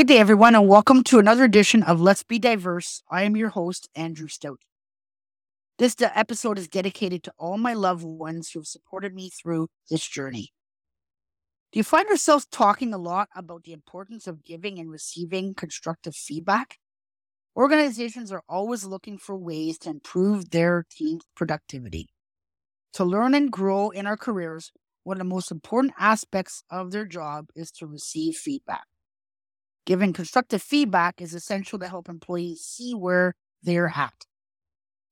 Good day, everyone, and welcome to another edition of Let's Be Diverse. I am your host, Andrew Stout. This episode is dedicated to all my loved ones who have supported me through this journey. Do you find yourself talking a lot about the importance of giving and receiving constructive feedback? Organizations are always looking for ways to improve their team's productivity. To learn and grow in our careers, one of the most important aspects of their job is to receive feedback. Giving constructive feedback is essential to help employees see where they're at.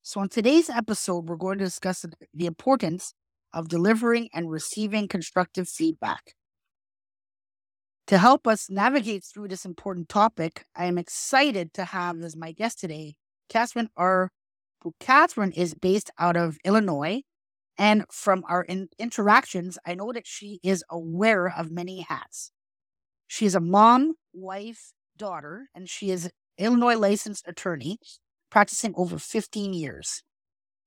So, in today's episode, we're going to discuss the importance of delivering and receiving constructive feedback. To help us navigate through this important topic, I am excited to have as my guest today, Catherine R. Who Catherine is based out of Illinois. And from our in- interactions, I know that she is aware of many hats. She is a mom, wife, daughter, and she is an Illinois licensed attorney practicing over 15 years.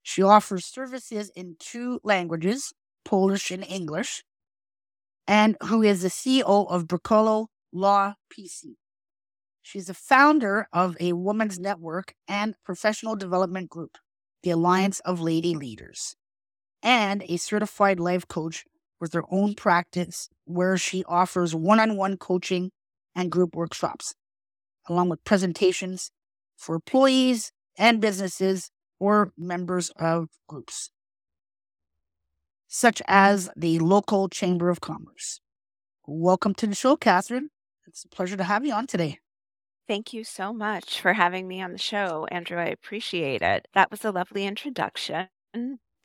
She offers services in two languages, Polish and English, and who is the CEO of Brukalo Law PC. She's the founder of a women's network and professional development group, the Alliance of Lady Leaders, and a certified life coach with her own practice where she offers one on one coaching and group workshops, along with presentations for employees and businesses or members of groups, such as the local Chamber of Commerce. Welcome to the show, Catherine. It's a pleasure to have you on today. Thank you so much for having me on the show, Andrew. I appreciate it. That was a lovely introduction.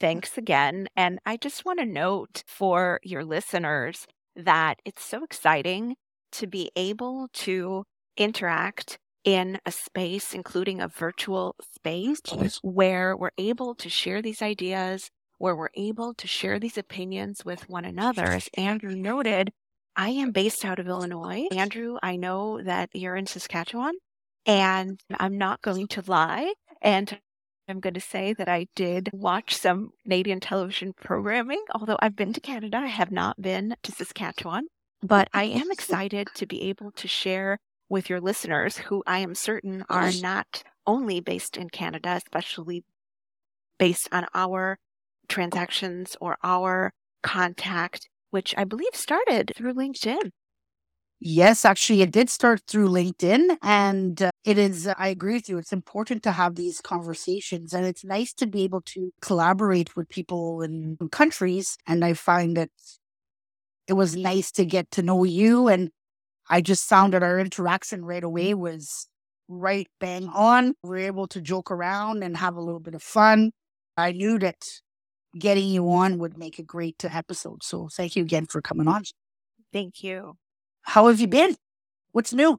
Thanks again. And I just want to note for your listeners that it's so exciting to be able to interact in a space, including a virtual space, where we're able to share these ideas, where we're able to share these opinions with one another. As Andrew noted, I am based out of Illinois. Andrew, I know that you're in Saskatchewan, and I'm not going to lie. And I'm going to say that I did watch some Canadian television programming. Although I've been to Canada, I have not been to Saskatchewan. But I am excited to be able to share with your listeners, who I am certain are not only based in Canada, especially based on our transactions or our contact, which I believe started through LinkedIn. Yes, actually, it did start through LinkedIn. And uh, it is, uh, I agree with you. It's important to have these conversations. And it's nice to be able to collaborate with people in countries. And I find that it was nice to get to know you. And I just found that our interaction right away was right bang on. We were able to joke around and have a little bit of fun. I knew that getting you on would make a great episode. So thank you again for coming on. Thank you. How have you been? What's new?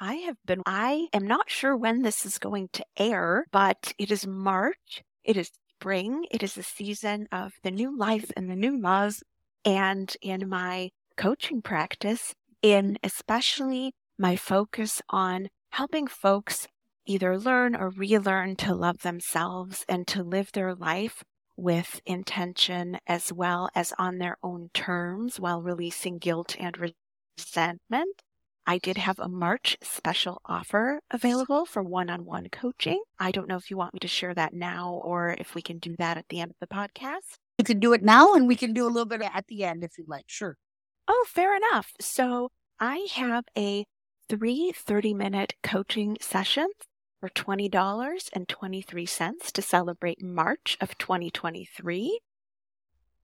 I have been, I am not sure when this is going to air, but it is March. It is spring. It is the season of the new life and the new love. And in my coaching practice, in especially my focus on helping folks either learn or relearn to love themselves and to live their life with intention as well as on their own terms while releasing guilt and resentment. I did have a March special offer available for one on one coaching. I don't know if you want me to share that now or if we can do that at the end of the podcast. You can do it now and we can do a little bit at the end if you'd like. Sure. Oh, fair enough. So I have a three 30 minute coaching sessions for $20.23 to celebrate March of 2023.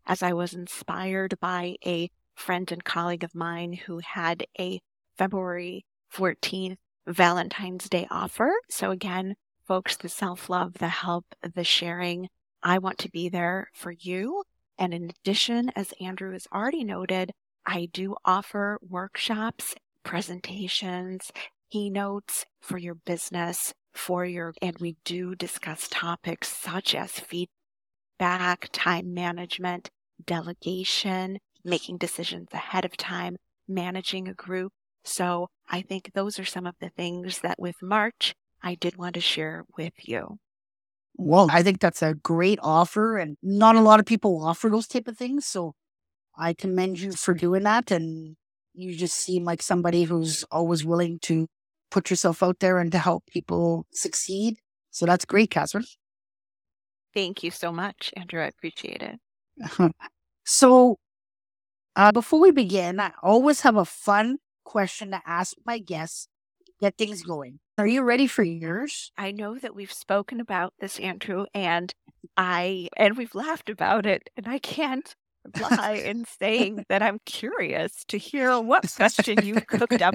As I was inspired by a friend and colleague of mine who had a February 14th Valentine's Day offer. So, again, folks, the self love, the help, the sharing, I want to be there for you. And in addition, as Andrew has already noted, I do offer workshops, presentations, keynotes for your business, for your, and we do discuss topics such as feedback, time management, delegation, making decisions ahead of time, managing a group. So I think those are some of the things that with March, I did want to share with you. Well, I think that's a great offer, and not a lot of people offer those type of things. So I commend you for doing that. And you just seem like somebody who's always willing to put yourself out there and to help people succeed. So that's great, Catherine. Thank you so much, Andrew. I appreciate it. so, uh, before we begin, I always have a fun question to ask my guests. Get things going. Are you ready for yours? I know that we've spoken about this, Andrew, and I and we've laughed about it, and I can't lie in saying that I'm curious to hear what question you cooked up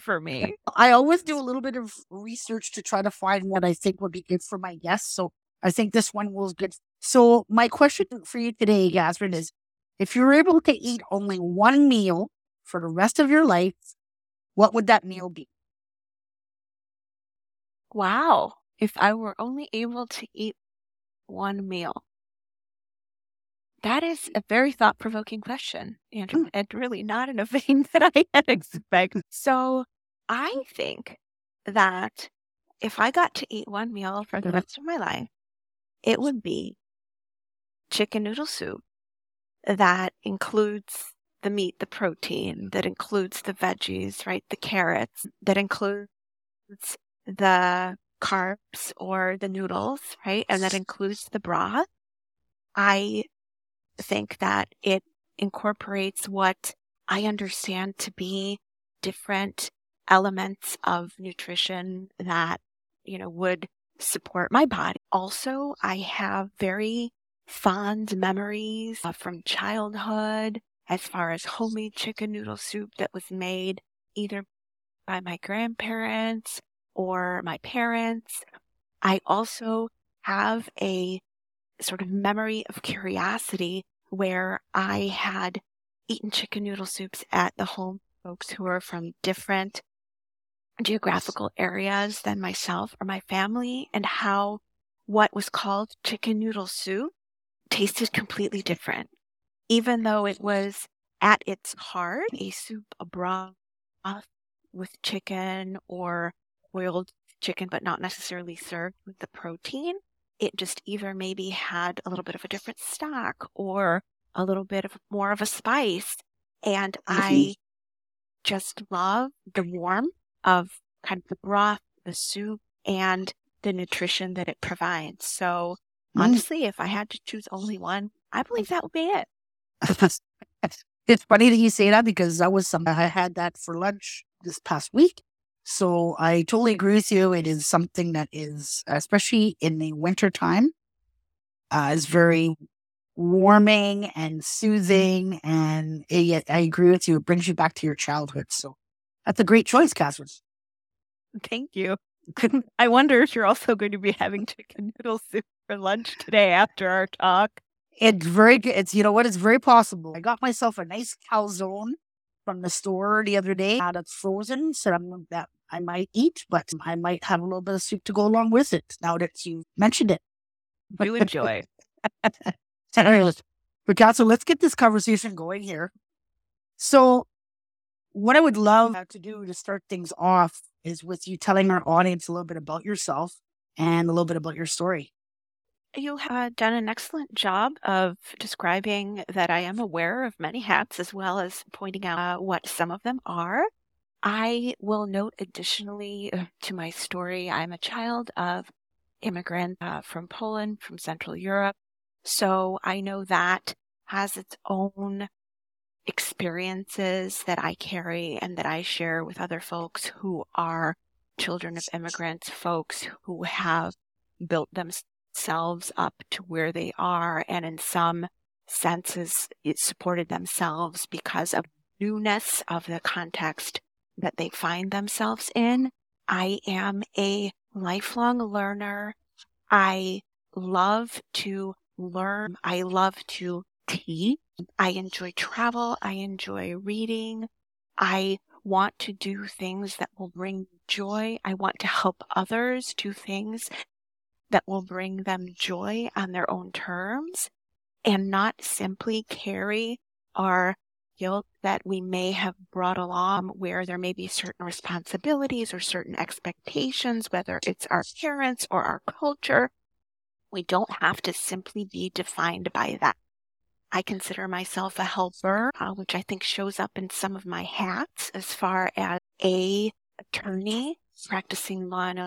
for me. I always do a little bit of research to try to find what I think would be good for my guests. So I think this one was good. So my question for you today, Catherine, is if you were able to eat only one meal for the rest of your life, what would that meal be? Wow. If I were only able to eat one meal. That is a very thought provoking question, and, mm. and really not in a vein that I had expected. So I think that if I got to eat one meal for the rest of my life, it would be chicken noodle soup that includes the meat, the protein, that includes the veggies, right? The carrots, that includes the carbs or the noodles, right? And that includes the broth. I think that it incorporates what I understand to be different elements of nutrition that, you know, would support my body. Also, I have very fond memories from childhood as far as homemade chicken noodle soup that was made either by my grandparents or my parents. I also have a sort of memory of curiosity where I had eaten chicken noodle soups at the home folks who are from different geographical areas than myself or my family and how what was called chicken noodle soup tasted completely different. Even though it was at its heart a soup, a broth with chicken or boiled chicken, but not necessarily served with the protein. It just either maybe had a little bit of a different stock or a little bit of more of a spice. And mm-hmm. I just love the warmth of kind of the broth, the soup, and the nutrition that it provides. So mm. honestly, if I had to choose only one, I believe that would be it. it's funny that you say that because that was something I had that for lunch this past week. So I totally agree with you. It is something that is, especially in the winter time, uh, is very warming and soothing. And it, I agree with you. It brings you back to your childhood. So that's a great choice, Catherine. Thank you. I wonder if you're also going to be having chicken noodle soup for lunch today after our talk. It's very good. It's, you know what? It's very possible. I got myself a nice calzone from the store the other day. Had it frozen, so I'm, that I might eat, but I might have a little bit of soup to go along with it. Now that you mentioned it, you enjoy. but so let's get this conversation going here. So, what I would love to do to start things off is with you telling our audience a little bit about yourself and a little bit about your story. You have done an excellent job of describing that I am aware of many hats as well as pointing out what some of them are. I will note additionally uh, to my story, I'm a child of immigrant uh, from Poland, from Central Europe. So I know that has its own experiences that I carry and that I share with other folks who are children of immigrants, folks who have built themselves themselves up to where they are, and in some senses, it supported themselves because of newness of the context that they find themselves in. I am a lifelong learner. I love to learn. I love to teach. I enjoy travel. I enjoy reading. I want to do things that will bring joy. I want to help others do things that will bring them joy on their own terms and not simply carry our guilt that we may have brought along where there may be certain responsibilities or certain expectations, whether it's our parents or our culture. We don't have to simply be defined by that. I consider myself a helper, uh, which I think shows up in some of my hats as far as a attorney practicing law in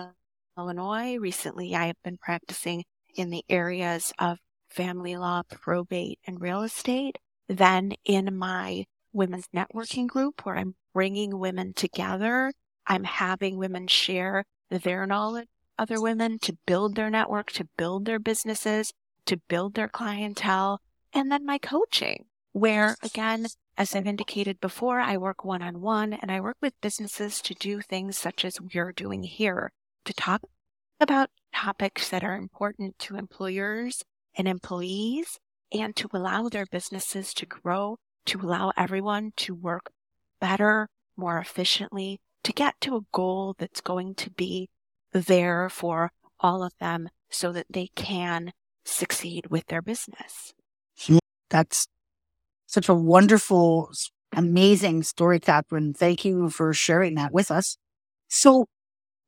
Illinois. Recently, I have been practicing in the areas of family law, probate, and real estate. Then in my women's networking group where I'm bringing women together, I'm having women share their knowledge other women to build their network, to build their businesses, to build their clientele. And then my coaching, where again, as I've indicated before, I work one on one and I work with businesses to do things such as we're doing here to talk about topics that are important to employers and employees and to allow their businesses to grow, to allow everyone to work better, more efficiently, to get to a goal that's going to be there for all of them so that they can succeed with their business. That's such a wonderful, amazing story, Catherine. Thank you for sharing that with us. So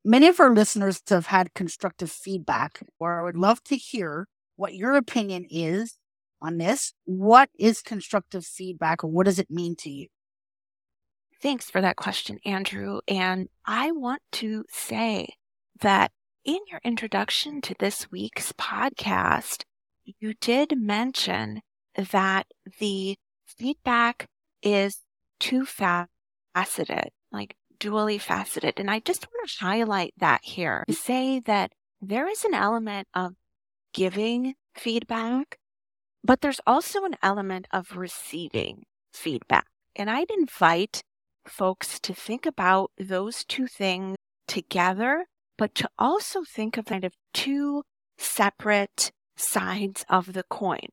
many of our listeners have had constructive feedback, or I would love to hear what your opinion is on this. What is constructive feedback, or what does it mean to you? Thanks for that question, Andrew. And I want to say that in your introduction to this week's podcast, you did mention that the feedback is two faceted, dually faceted. And I just want to highlight that here to say that there is an element of giving feedback, but there's also an element of receiving feedback. And I'd invite folks to think about those two things together but to also think of kind of two separate sides of the coin.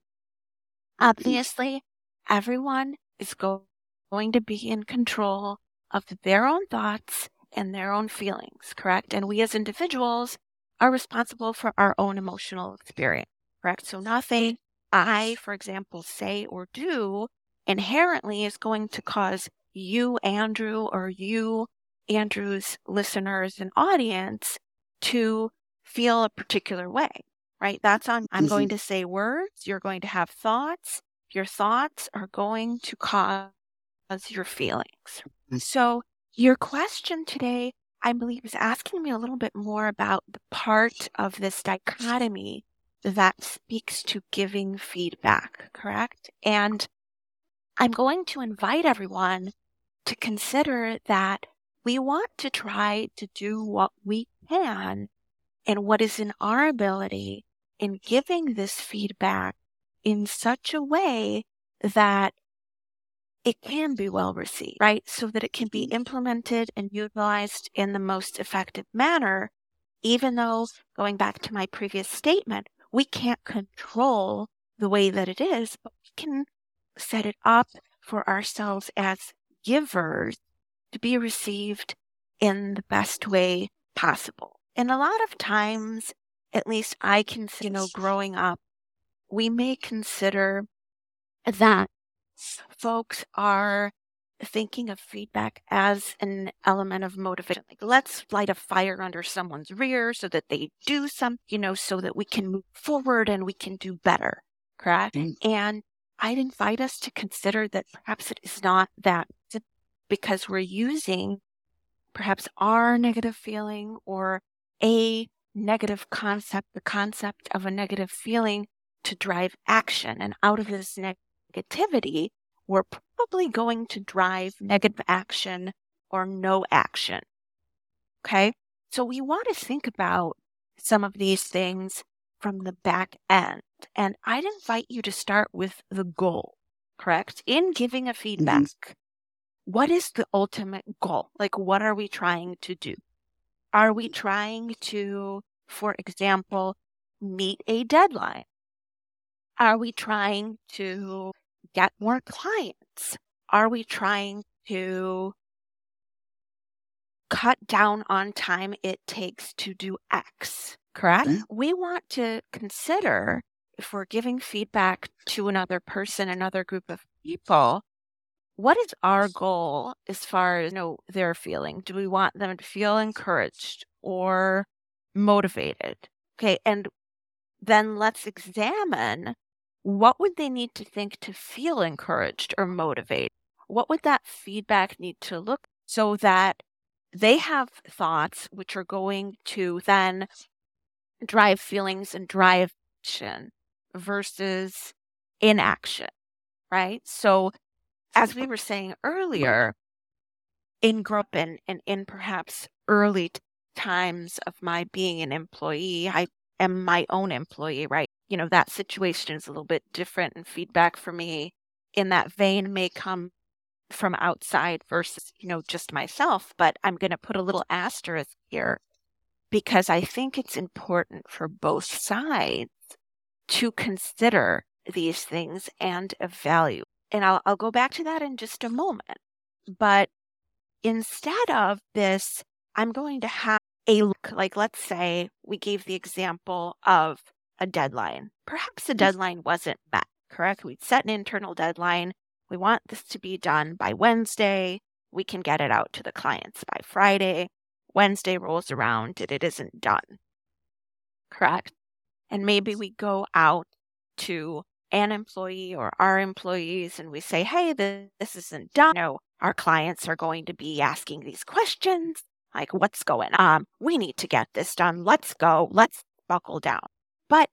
Mm-hmm. Obviously, everyone is go- going to be in control of their own thoughts and their own feelings, correct? And we as individuals are responsible for our own emotional experience, correct? So nothing I, for example, say or do inherently is going to cause you, Andrew, or you, Andrew's listeners and audience to feel a particular way, right? That's on, I'm mm-hmm. going to say words. You're going to have thoughts. Your thoughts are going to cause your feelings. Mm-hmm. So your question today, I believe, is asking me a little bit more about the part of this dichotomy that speaks to giving feedback, correct? And I'm going to invite everyone to consider that we want to try to do what we can and what is in our ability in giving this feedback in such a way that it can be well received, right? So that it can be mm-hmm. implemented and utilized in the most effective manner, even though going back to my previous statement, we can't control the way that it is, but we can set it up for ourselves as givers to be received in the best way possible. And a lot of times, at least I can, you know, growing up, we may consider that folks are thinking of feedback as an element of motivation. Like, let's light a fire under someone's rear so that they do something, you know, so that we can move forward and we can do better. Correct. Mm. And I'd invite us to consider that perhaps it is not that because we're using perhaps our negative feeling or a negative concept, the concept of a negative feeling to drive action. And out of this negativity, we're probably going to drive negative action or no action. Okay. So we want to think about some of these things from the back end. And I'd invite you to start with the goal, correct? In giving a mm-hmm. feedback, mm-hmm what is the ultimate goal? Like, what are we trying to do? Are we trying to, for example, meet a deadline? Are we trying to get more clients? Are we trying to cut down on time it takes to do X? Correct? Mm-hmm. We want to consider if we're giving feedback to another person, another group of people, what is our goal as far as you know their feeling? Do we want them to feel encouraged or motivated? Okay, and then let's examine what would they need to think to feel encouraged or motivated? What would that feedback need to look so that they have thoughts which are going to then drive feelings and drive action versus inaction, right? So, as we were saying earlier, in growth and, and in perhaps early times of my being an employee, I am my own employee, right? You know, that situation is a little bit different, and feedback for me in that vein may come from outside versus, you know, just myself. But I'm going to put a little asterisk here because I think it's important for both sides to consider these things and evaluate. And I'll, I'll go back to that in just a moment. But instead of this, I'm going to have a look, like let's say we gave the example of a deadline. Perhaps the mm. deadline wasn't met, correct? We'd set an internal deadline. We want this to be done by Wednesday. We can get it out to the clients by Friday. Wednesday rolls around and it isn't done. Correct? And maybe we go out to an employee or our employees and we say, hey, this, this isn't done. You know, our clients are going to be asking these questions like, what's going on? We need to get this done. Let's go. Let's buckle down. But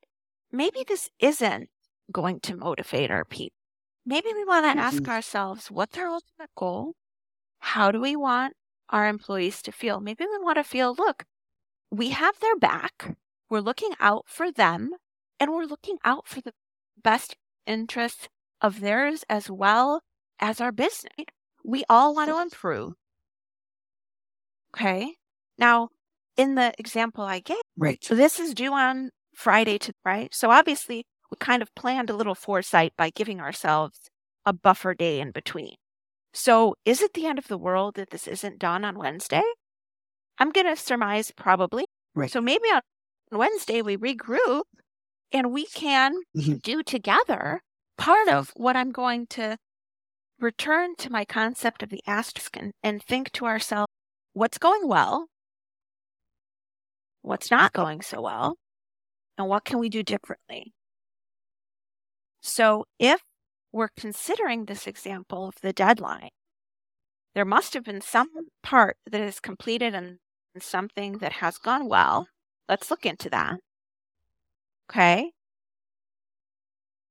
maybe this isn't going to motivate our people. Maybe we want to mm-hmm. ask ourselves what's our ultimate goal? How do we want our employees to feel? Maybe we want to feel look, we have their back. We're looking out for them and we're looking out for the best interests of theirs as well as our business. We all want to improve. Okay. Now, in the example I gave, right. So this is due on Friday to right. So obviously we kind of planned a little foresight by giving ourselves a buffer day in between. So is it the end of the world that this isn't done on Wednesday? I'm going to surmise probably. Right. So maybe on Wednesday we regroup and we can mm-hmm. do together part of what I'm going to return to my concept of the asterisk and, and think to ourselves, what's going well, what's not going so well, and what can we do differently? So if we're considering this example of the deadline, there must have been some part that is completed and something that has gone well. Let's look into that. Okay.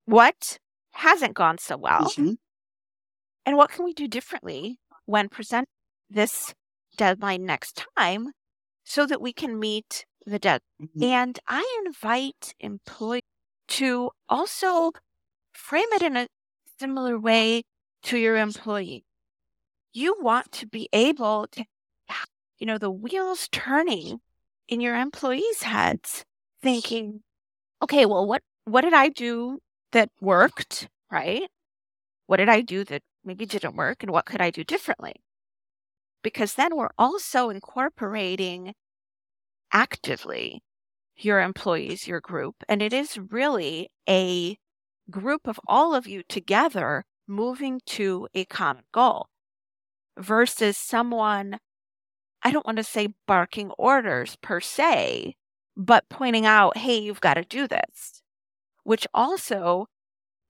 What hasn't gone so well? Mm-hmm. And what can we do differently when present this deadline next time so that we can meet the deadline. Mm-hmm. And I invite employees to also frame it in a similar way to your employee. You want to be able to, you know, the wheels turning in your employees' heads, thinking, okay, well, what, what did I do that worked, right? What did I do that maybe didn't work? And what could I do differently? Because then we're also incorporating actively your employees, your group. And it is really a group of all of you together moving to a common goal versus someone, I don't want to say barking orders per se, but pointing out, hey, you've got to do this, which also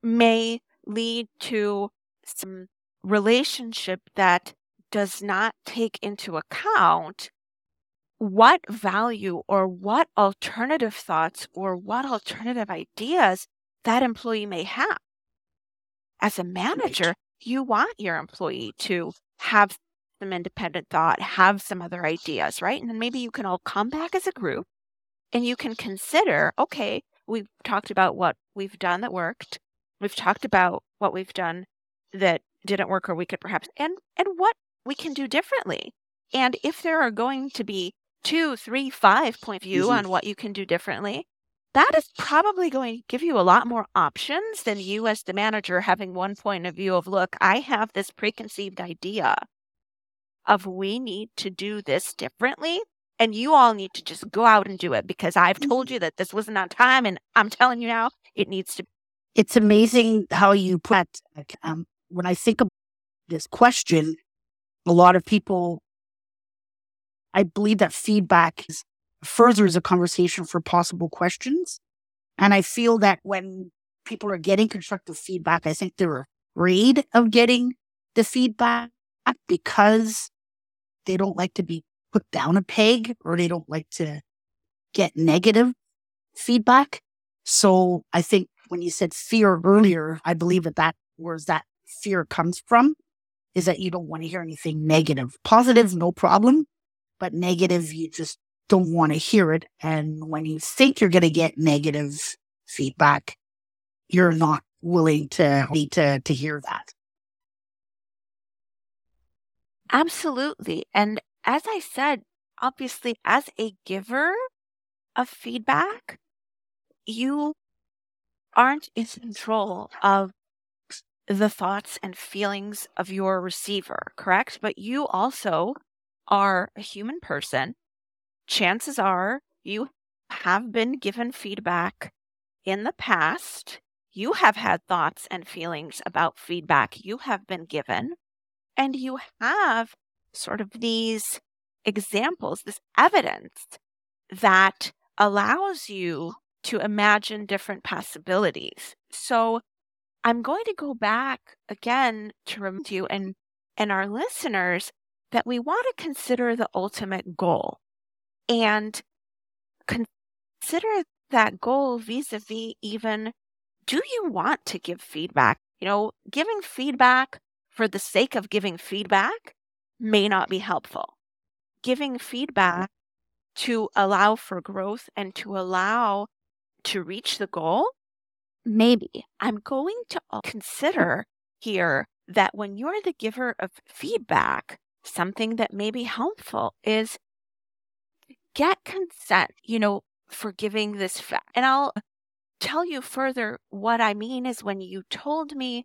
may lead to some relationship that does not take into account what value or what alternative thoughts or what alternative ideas that employee may have. As a manager, right. you want your employee to have some independent thought, have some other ideas, right? And then maybe you can all come back as a group and you can consider okay, we've talked about what we've done that worked. We've talked about what we've done that didn't work or we could perhaps and and what we can do differently. And if there are going to be two, three, five point view mm-hmm. on what you can do differently, that is probably going to give you a lot more options than you as the manager having one point of view of, look, I have this preconceived idea of we need to do this differently. And you all need to just go out and do it because I've told mm-hmm. you that this wasn't on time. And I'm telling you now, it needs to. It's amazing how you put, um, when I think of this question, a lot of people, I believe that feedback is, furthers a conversation for possible questions. And I feel that when people are getting constructive feedback. I think they're afraid of getting the feedback because they don't like to be put down a peg or they don't like to get negative feedback. So I think when you said fear earlier, I believe that that where that fear comes from is that you don't want to hear anything negative. Positive, no problem, but negative, you just don't want to hear it. And when you think you're going to get negative feedback, you're not willing to need to to hear that. Absolutely. And as I said, obviously, as a giver of feedback, you aren't in control of the thoughts and feelings of your receiver, correct? But you also are a human person. Chances are you have been given feedback in the past. You have had thoughts and feelings about feedback you have been given. And you have sort of these examples, this evidence that allows you to imagine different possibilities. So I'm going to go back again to remind you and, and our listeners that we want to consider the ultimate goal and consider that goal vis a vis even do you want to give feedback? You know, giving feedback for the sake of giving feedback may not be helpful. Giving feedback to allow for growth and to allow to reach the goal, maybe I'm going to consider here that when you're the giver of feedback, something that may be helpful is get consent, you know, for giving this fact. And I'll tell you further what I mean is when you told me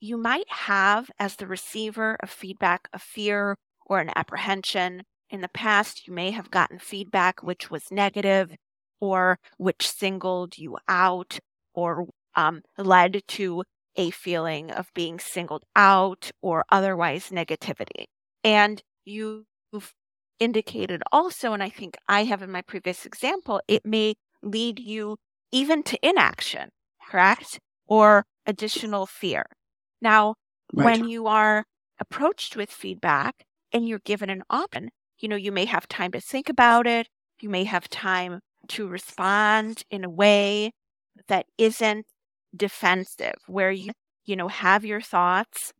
you might have, as the receiver of feedback, a fear or an apprehension. In the past, you may have gotten feedback which was negative or which singled you out or um, led to a feeling of being singled out or otherwise negativity. And you've indicated also, and I think I have in my previous example, it may lead you even to inaction, correct? Or additional fear. Now, right. when you are approached with feedback and you're given an option, you know, you may have time to think about it. You may have time to respond in a way that isn't defensive, where you, you know, have your thoughts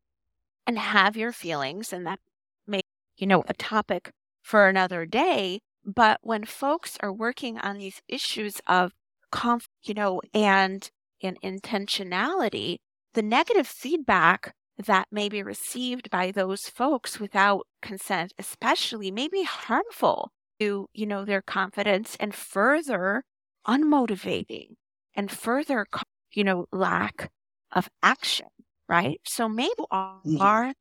and have your feelings. And that may, you know, a topic for another day. But when folks are working on these issues of conf, you know, and and intentionality, the negative feedback that may be received by those folks without consent, especially, may be harmful to, you know, their confidence and further unmotivating and further, you know, lack of action, right? So maybe you mm-hmm. are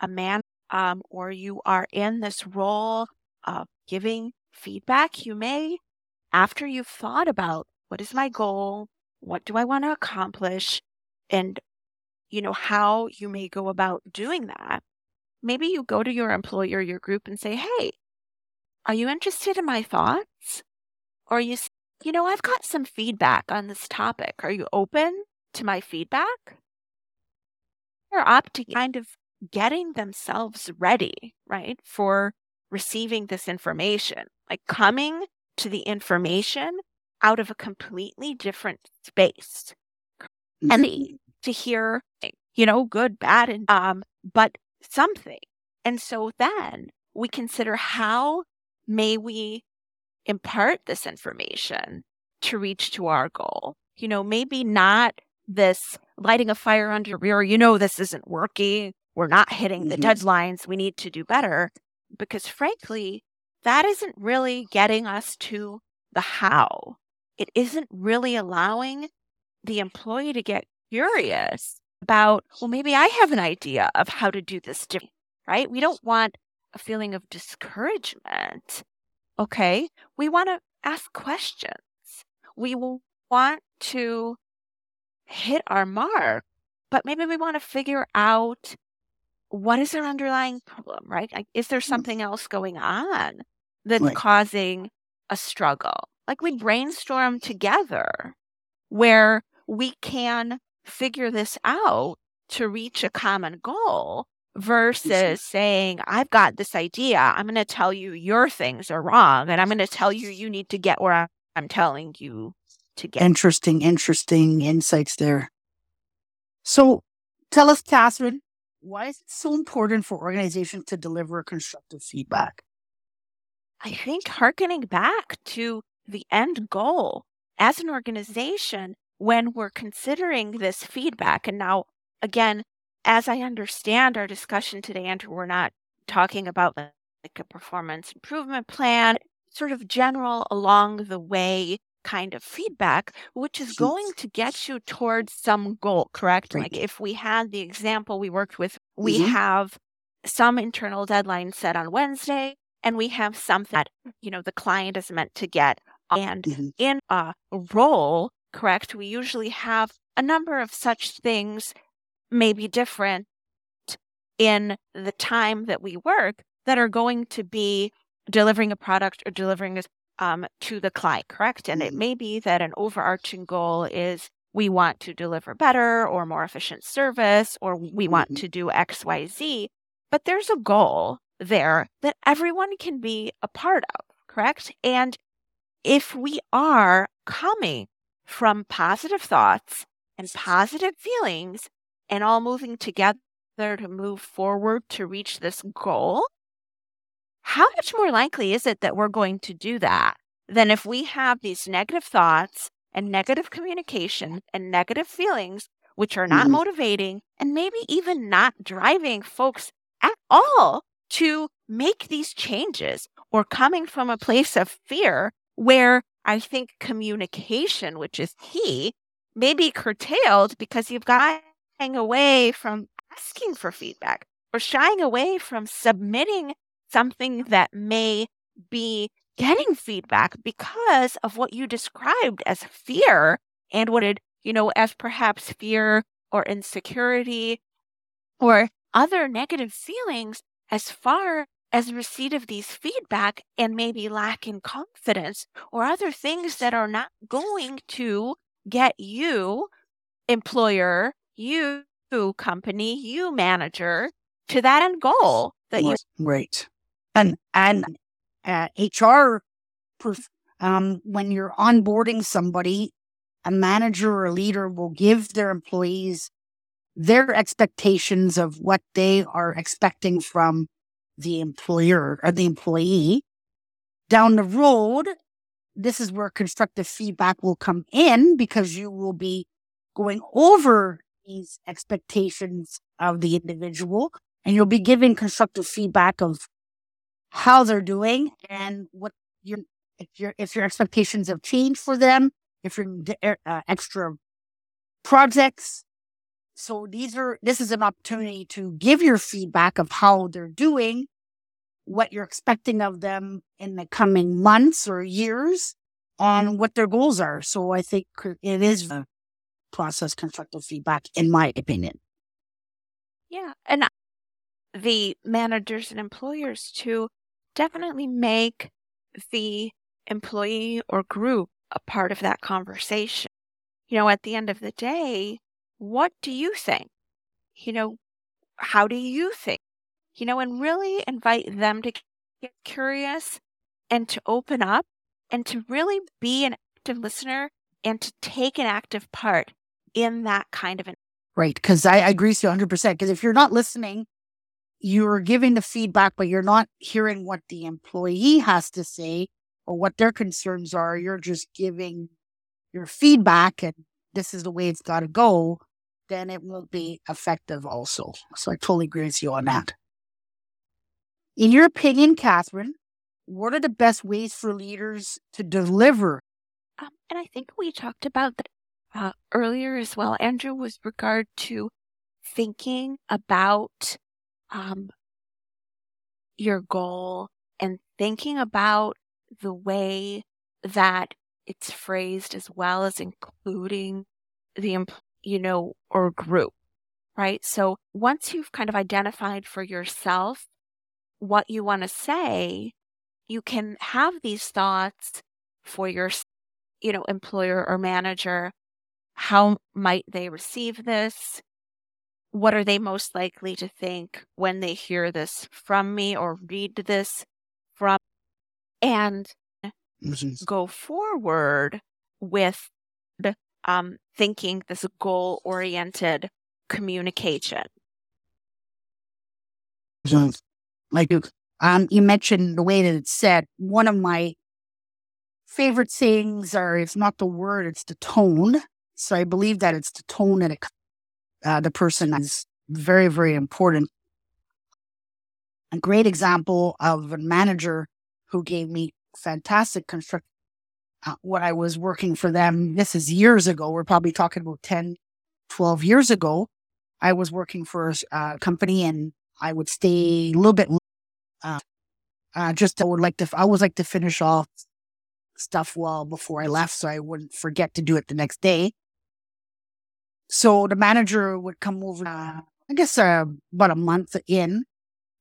a man um, or you are in this role of giving feedback. You may, after you've thought about what is my goal, what do I want to accomplish, and you know, how you may go about doing that. Maybe you go to your employer, your group, and say, Hey, are you interested in my thoughts? Or you, you know, I've got some feedback on this topic. Are you open to my feedback? They're up to kind of getting themselves ready, right, for receiving this information, like coming to the information out of a completely different space. And mm-hmm to hear, you know, good, bad, and um, but something. And so then we consider how may we impart this information to reach to our goal. You know, maybe not this lighting a fire under your rear, you know, this isn't working. We're not hitting the mm-hmm. deadlines. We need to do better. Because frankly, that isn't really getting us to the how. It isn't really allowing the employee to get curious about, well, maybe I have an idea of how to do this differently, right? We don't want a feeling of discouragement. Okay. We want to ask questions. We will want to hit our mark, but maybe we want to figure out what is their underlying problem, right? Like, is there mm. something else going on that's right. causing a struggle? Like we brainstorm together where we can figure this out to reach a common goal versus saying, I've got this idea. I'm going to tell you your things are wrong. And I'm going to tell you you need to get where I'm telling you to get. Interesting, interesting insights there. So tell us, Catherine, why is it so important for organizations to deliver constructive feedback? I think harkening back to the end goal as an organization, when we're considering this feedback, and now again, as I understand our discussion today, Andrew, we're not talking about like a performance improvement plan, sort of general along the way kind of feedback, which is going to get you towards some goal, correct? Right. Like if we had the example we worked with, we Mhm. have some internal deadline set on Wednesday, and we have something that, you know, the client is meant to get. And Mhm. in a role, correct, we usually have a number of such things, maybe different in the time that we work, that are going to be delivering a product or delivering this um, to the client, correct? And it Mhm. may be that an overarching goal is we want to deliver better or more efficient service, or we want Mhm. to do X, Y, Z. But there's a goal there that everyone can be a part of, correct? And if we are coming from positive thoughts and positive feelings and all moving together to move forward to reach this goal, how much more likely is it that we're going to do that than if we have these negative thoughts and negative communication and negative feelings, which are not Mhm. motivating and maybe even not driving folks at all to make these changes or coming from a place of fear where I think communication, which is key, may be curtailed because you've got shying away from asking for feedback or shying away from submitting something that may be getting feedback because of what you described as fear and what it, you know, as perhaps fear or insecurity or other negative feelings as far as receipt of these feedback and maybe lacking confidence or other things that are not going to get you employer you company you manager to that end goal that you Right. And and uh, HR, perf- um, when you're onboarding somebody, a manager or a leader will give their employees their expectations of what they are expecting from the employer or the employee. Down the road, this is where constructive feedback will come in because you will be going over these expectations of the individual and you'll be giving constructive feedback of how they're doing and what your if your if your expectations have changed for them, if you're uh, extra projects. So these are this is an opportunity to give your feedback of how they're doing, what you're expecting of them in the coming months or years, on what their goals are. So I think it is a process constructive feedback, in my opinion. Yeah. And the managers and employers to definitely make the employee or group a part of that conversation. You know, at the end of the day, what do you think? You know, how do you think? You know, and really invite them to get curious and to open up and to really be an active listener and to take an active part in that kind of an Right. Because I, I agree with you 100%. Because if you're not listening, you're giving the feedback, but you're not hearing what the employee has to say or what their concerns are. You're just giving your feedback and this is the way it's got to go. Then it won't be effective, also. So I totally agree with you on that. In your opinion, Catherine, what are the best ways for leaders to deliver? Um, and I think we talked about that uh, earlier as well, Andrew, with regard to thinking about um, your goal and thinking about the way that it's phrased as well as including the, you know, or group, right? So once you've kind of identified for yourself what you want to say, you can have these thoughts for your, you know, employer or manager how might they receive this? What are they most likely to think when they hear this from me or read this from? And go forward with um, thinking this goal oriented communication. Like um, you mentioned the way that it's said, one of my favorite sayings are it's not the word, it's the tone. So I believe that it's the tone that it, uh, the person is very, very important. A great example of a manager who gave me fantastic construct uh, when I was working for them. This is years ago. We're probably talking about 10, 12 years ago. I was working for a company and I would stay a little bit. Uh, uh, just I would like to. I always like to finish off stuff well before I left, so I wouldn't forget to do it the next day. So the manager would come over. Uh, I guess uh, about a month in,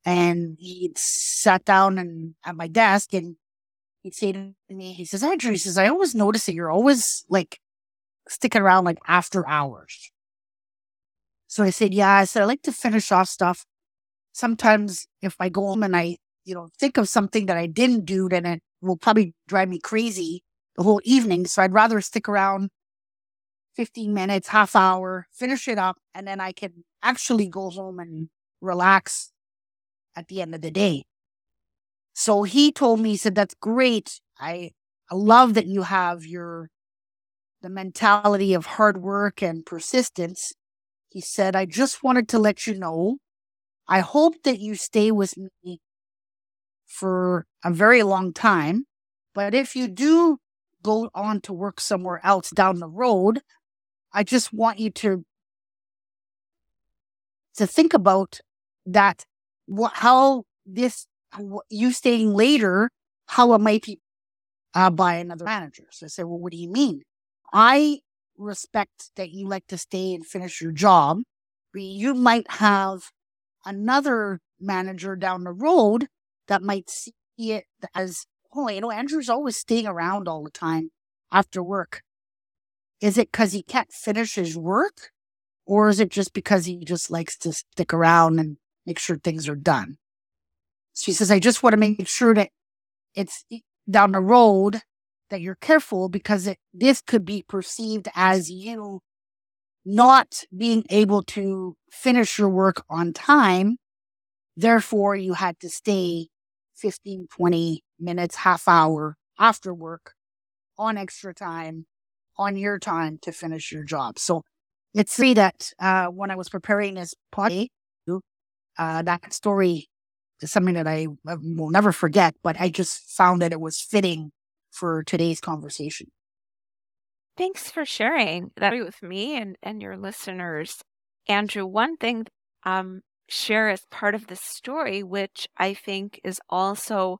and he sat down and at my desk and he'd say to me, he says, Andrew, he says, I always notice that you're always like sticking around like after hours. So I said, yeah, I said, I like to finish off stuff. Sometimes if I go home and I, you know, think of something that I didn't do, then it will probably drive me crazy the whole evening. So I'd rather stick around 15 minutes, half hour, finish it up, and then I can actually go home and relax at the end of the day. So he told me, he said, that's great. I, I love that you have your, the mentality of hard work and persistence. He said, I just wanted to let you know, I hope that you stay with me for a very long time. But if you do go on to work somewhere else down the road, I just want you to to think about that what how this you staying later, how it might be uh, by another manager. So I said, well, what do you mean? I respect that you like to stay and finish your job. But you might have another manager down the road that might see it as, oh, you know, Andrew's always staying around all the time after work. Is it because he can't finish his work? Or is it just because he just likes to stick around and make sure things are done? She says, I just want to make sure that it's down the road that you're careful because it, this could be perceived as you not being able to finish your work on time. Therefore, you had to stay 15, 20 minutes, half hour after work on extra time, on your time to finish your job. So it's three that uh, when I was preparing this podcast, uh, that story is something that I will never forget, but I just found that it was fitting for today's conversation. Thanks for sharing that with me and, and your listeners. Andrew, one thing um, share as part of the story, which I think is also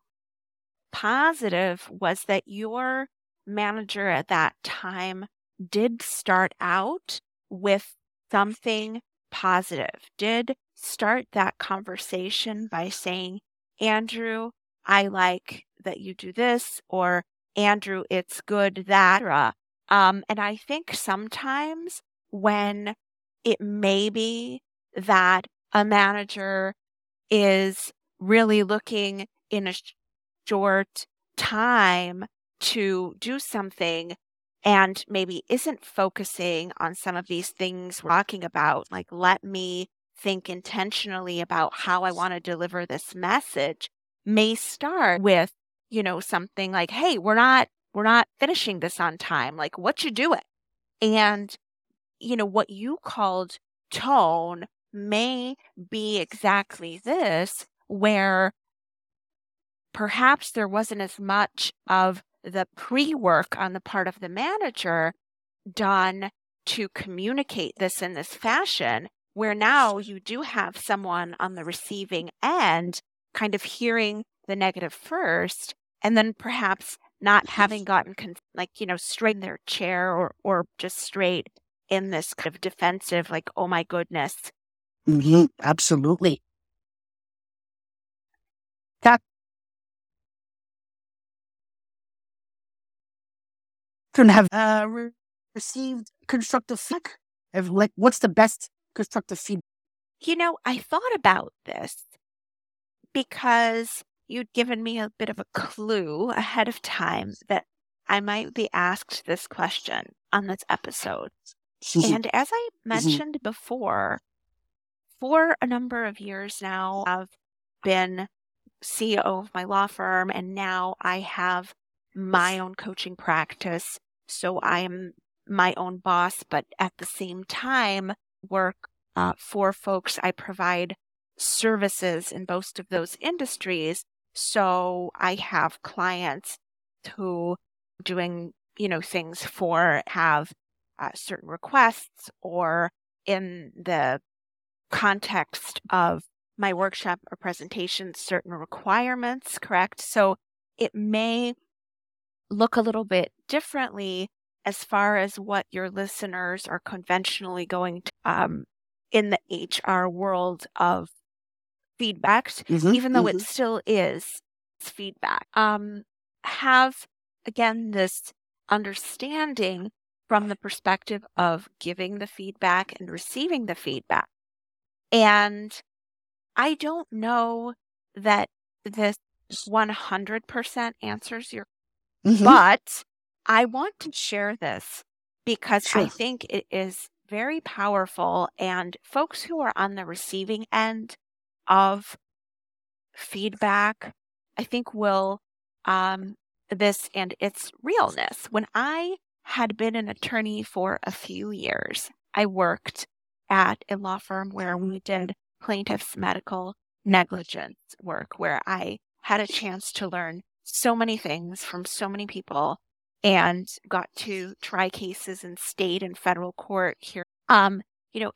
positive, was that your manager at that time did start out with something positive, did start that conversation by saying, Andrew, I like that you do this, or Andrew, it's good that. Um, and I think sometimes when it may be that a manager is really looking in a short time to do something and maybe isn't focusing on some of these things we're talking about, like let me think intentionally about how I want to deliver this message may start with, you know, something like, Hey, we're not, we're not finishing this on time. Like what you doing? And, you know, what you called tone may be exactly this, where perhaps there wasn't as much of the pre work on the part of the manager done to communicate this in this fashion where now you do have someone on the receiving end kind of hearing the negative first and then perhaps not having gotten con- like you know straight in their chair or or just straight in this kind of defensive like oh my goodness. Mm-hmm. absolutely. That can have uh, received constructive feedback? Like, what's the best constructive feedback? You know, I thought about this because you'd given me a bit of a clue ahead of time that I might be asked this question on this episode. and as I mentioned before, for a number of years now, I've been CEO of my law firm, and now I have my own coaching practice. So I am my own boss, but at the same time, work uh, for folks. I provide services in most of those industries. So I have clients who doing, you know, things for have uh, certain requests or in the context of my workshop or presentation, certain requirements, correct? So it may look a little bit differently as far as what your listeners are conventionally going to um, in the HR world of feedbacks, mm-hmm, even though mm-hmm. it still is feedback. Um, have again this understanding from the perspective of giving the feedback and receiving the feedback. And I don't know that this 100% answers your, mm-hmm. but I want to share this because sure. I think it is very powerful. And folks who are on the receiving end of feedback, I think will um, this and its realness. When I had been an attorney for a few years, I worked at a law firm where we did plaintiff's medical negligence work, where I had a chance to learn so many things from so many people and got to try cases in state and federal court here. Um, you know,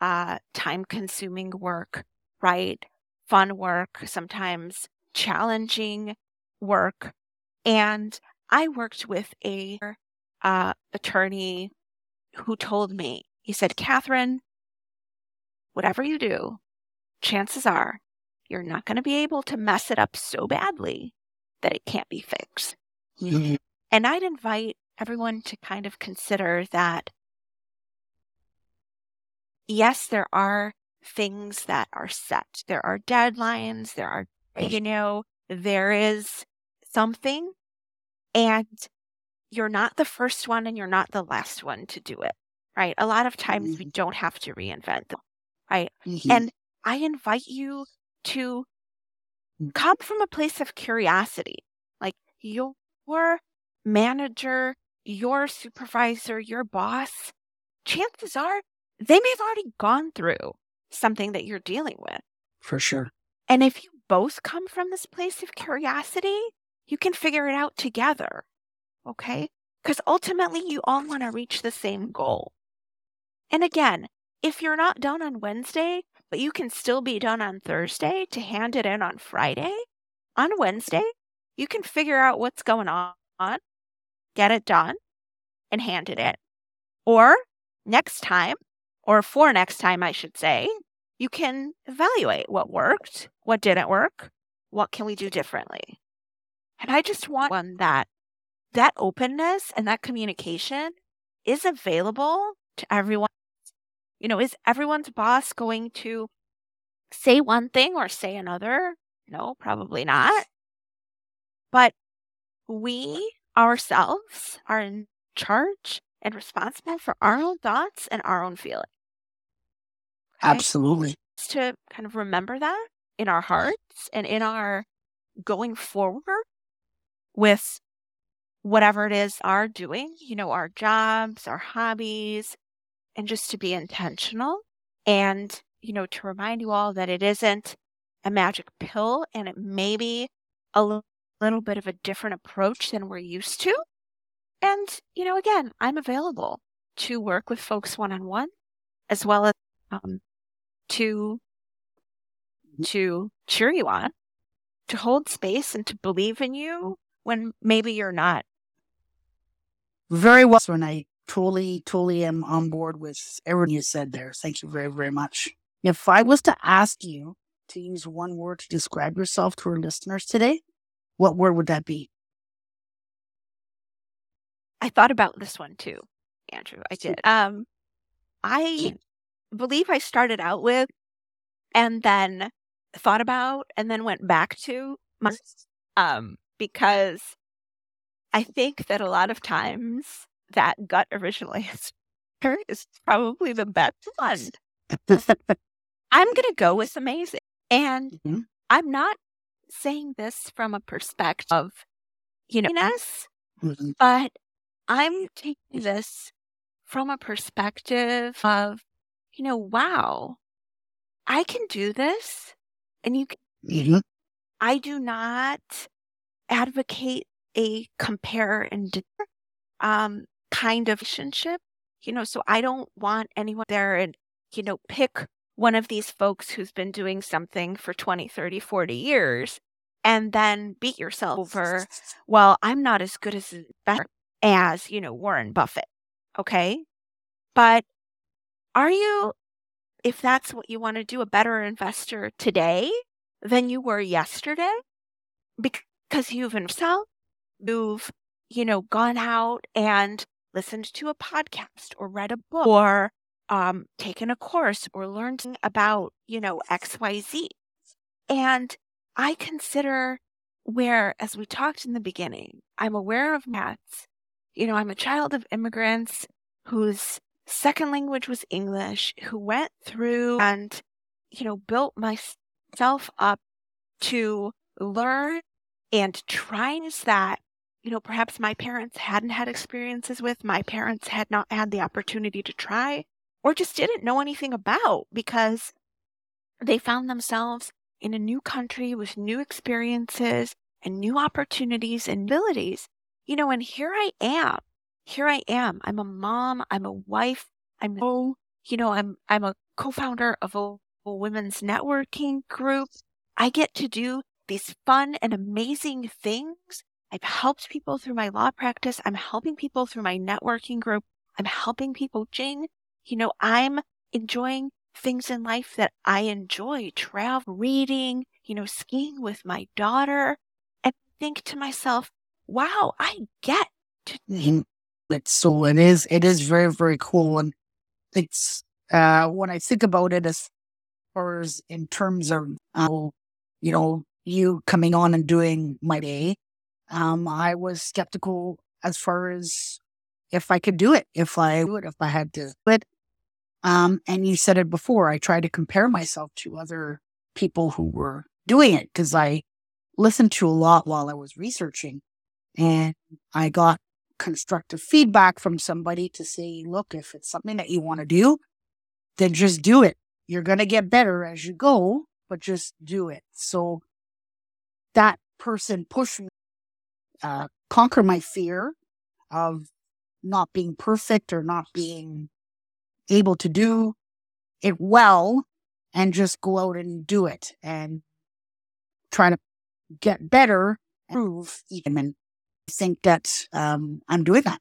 uh, time consuming work, right? Fun work, sometimes challenging work. And I worked with a uh, attorney who told me, he said, Catherine, whatever you do, chances are you're not going to be able to mess it up so badly that it can't be fixed. Mm-hmm. And I'd invite everyone to kind of consider that yes, there are things that are set. There are deadlines. There are, you know, there is something and you're not the first one and you're not the last one to do it, right? A lot of times we mm-hmm. don't have to reinvent them, right? Mm-hmm. And I invite you to. Come from a place of curiosity. Like your manager, your supervisor, your boss, chances are they may have already gone through something that you're dealing with. For sure. And if you both come from this place of curiosity, you can figure it out together. Okay? Because ultimately, you all want to reach the same goal. And again, if you're not done on Wednesday, but you can still be done on Thursday to hand it in on Friday, on Wednesday, you can figure out what's going on, get it done, and hand it in. Or next time, or for next time, I should say, you can evaluate what worked, what didn't work, what can we do differently. And I just want one that that openness and that communication is available to everyone. You know, is everyone's boss going to say one thing or say another? No, probably not. But we ourselves are in charge and responsible for our own thoughts and our own feelings. Okay? Absolutely. To kind of remember that in our hearts and in our going forward with whatever it is our doing, you know, our jobs, our hobbies, and just to be intentional and, you know, to remind you all that it isn't a magic pill and it may be a little, little bit of a different approach than we're used to. And, you know, again, I'm available to work with folks one on one as well as um, to to cheer you on, to hold space and to believe in you when maybe you're not very well, I totally, totally am on board with everything you said there. Thank you very, very much. If I was to ask you to use one word to describe yourself to our listeners today, what word would that be? I thought about this one too. Andrew. I did. Um, I believe I started out with and then thought about and then went back to my, um, because I think that a lot of times that gut original answer is probably the best one. I'm going to go with amazing. And Mhm. I'm not saying this from a perspective of, you know, us, Mhm. but I'm taking this from a perspective of, you know, wow, I can do this. And you can, Mhm. I do not advocate a compare and um kind of relationship. You know, so I don't want anyone there and, you know, pick one of these folks who's been doing something for 20, 30, 40 years and then beat yourself over, well, I'm not as good as as, you know, Warren Buffett. Okay? But are you if that's what you want to do a better investor today than you were yesterday? Because you've yourself, you've, you know, gone out and listened to a podcast or read a book or um, taken a course or learned about, you know, XYZ. And I consider where, as we talked in the beginning, I'm aware of maths. You know, I'm a child of immigrants whose second language was English, who went through and, you know, built myself up to learn and try that you know, perhaps my parents hadn't had experiences with, my parents had not had the opportunity to try, or just didn't know anything about because they found themselves in a new country with new experiences and new opportunities and abilities. You know, and here I am. Here I am. I'm a mom, I'm a wife, I'm oh, you know, I'm I'm a co-founder of a, a women's networking group. I get to do these fun and amazing things I've helped people through my law practice. I'm helping people through my networking group. I'm helping people coaching. You know, I'm enjoying things in life that I enjoy, travel, reading, you know, skiing with my daughter, and think to myself, wow, I get to. It's so it is it is very very cool and it's uh when I think about it as far as in terms of uh, you know you coming on and doing my day um, I was skeptical as far as if I could do it, if I would, if I had to do it. Um, and you said it before, I tried to compare myself to other people who were doing it because I listened to a lot while I was researching and I got constructive feedback from somebody to say, look, if it's something that you want to do, then just do it. You're going to get better as you go, but just do it. So that person pushed me uh, conquer my fear of not being perfect or not being able to do it well and just go out and do it and try to get better and improve even and I think that um, I'm doing that.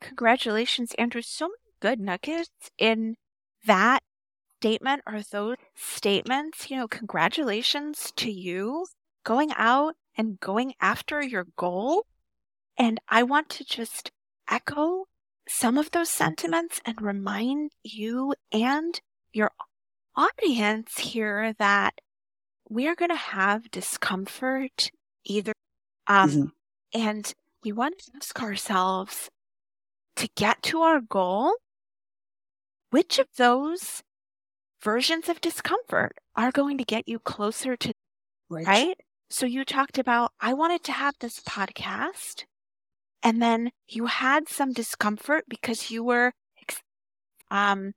Congratulations, Andrew. So many good nuggets in that statement or those statements. You know, congratulations to you going out and going after your goal. And I want to just echo some of those sentiments and remind you and your audience here that we are going to have discomfort either. Um, Mhm. And we want to ask ourselves to get to our goal, which of those versions of discomfort are going to get you closer to, Right. right? So you talked about, I wanted to have this podcast. And then you had some discomfort because you were, um,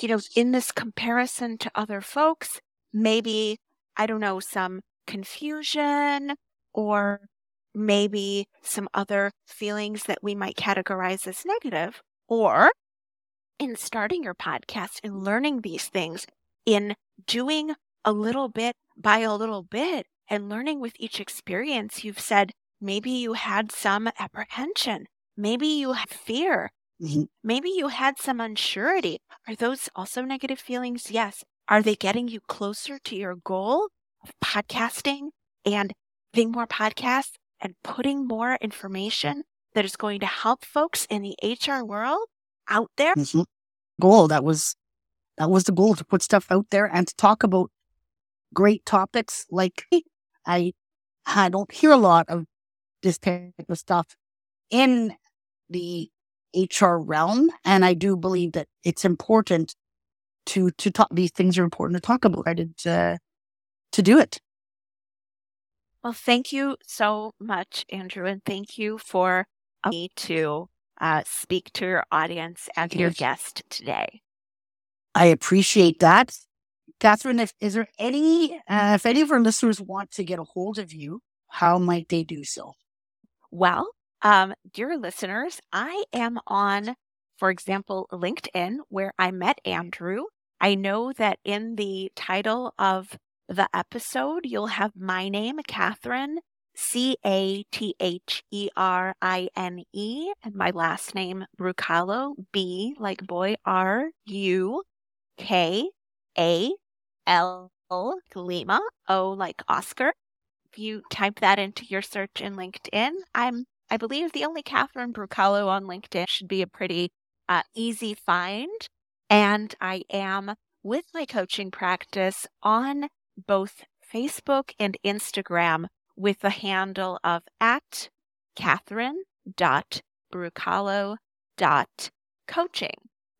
you know, in this comparison to other folks, maybe, I don't know, some confusion or maybe some other feelings that we might categorize as negative. Or in starting your podcast and learning these things, in doing a little bit by a little bit and learning with each experience, you've said maybe you had some apprehension, maybe you had fear, Mhm. maybe you had some unsurety. Are those also negative feelings? Yes. Are they getting you closer to your goal of podcasting and having more podcasts and putting more information that is going to help folks in the HR world out there. Mhm. Goal that was that was the goal to put stuff out there and to talk about great topics like I I don't hear a lot of this type of stuff in the HR realm, and I do believe that it's important to to talk. These things are important to talk about. I did uh, to do it. Well, thank you so much, Andrew, and thank you for me to uh, speak to your audience and your guest today. I appreciate that. Catherine, if, is there any, uh, if any of our listeners want to get a hold of you, how might they do so? Well, um, dear listeners, I am on, for example, LinkedIn, where I met Andrew. I know that in the title of the episode, you'll have my name, Catherine, C A T H E R I N E, and my last name, Brukalo, B like boy, R U K A L Lima, O like Oscar. If you type that into your search in LinkedIn, I'm I believe the only Catherine Brukalo on LinkedIn should be a pretty uh, easy find. And I am with my coaching practice on both Facebook and Instagram with the handle of at catherine.brukalo.coaching.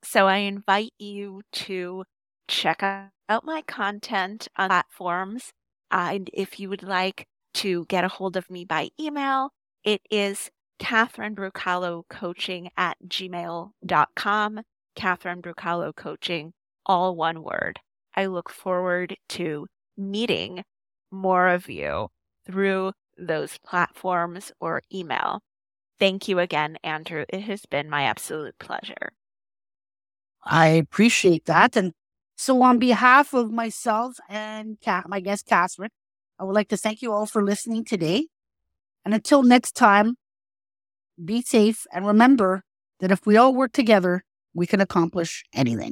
So I invite you to check out my content on platforms. Uh, and if you would like to get a hold of me by email, it is Catherine Brukalo Coaching at gmail.com. Catherine Brukalo Coaching, all one word. I look forward to meeting more of you through those platforms or email. Thank you again, Andrew. It has been my absolute pleasure. I appreciate that. And so, on behalf of myself and Ca- my guest, Catherine, I would like to thank you all for listening today. And until next time, be safe and remember that if we all work together, we can accomplish anything.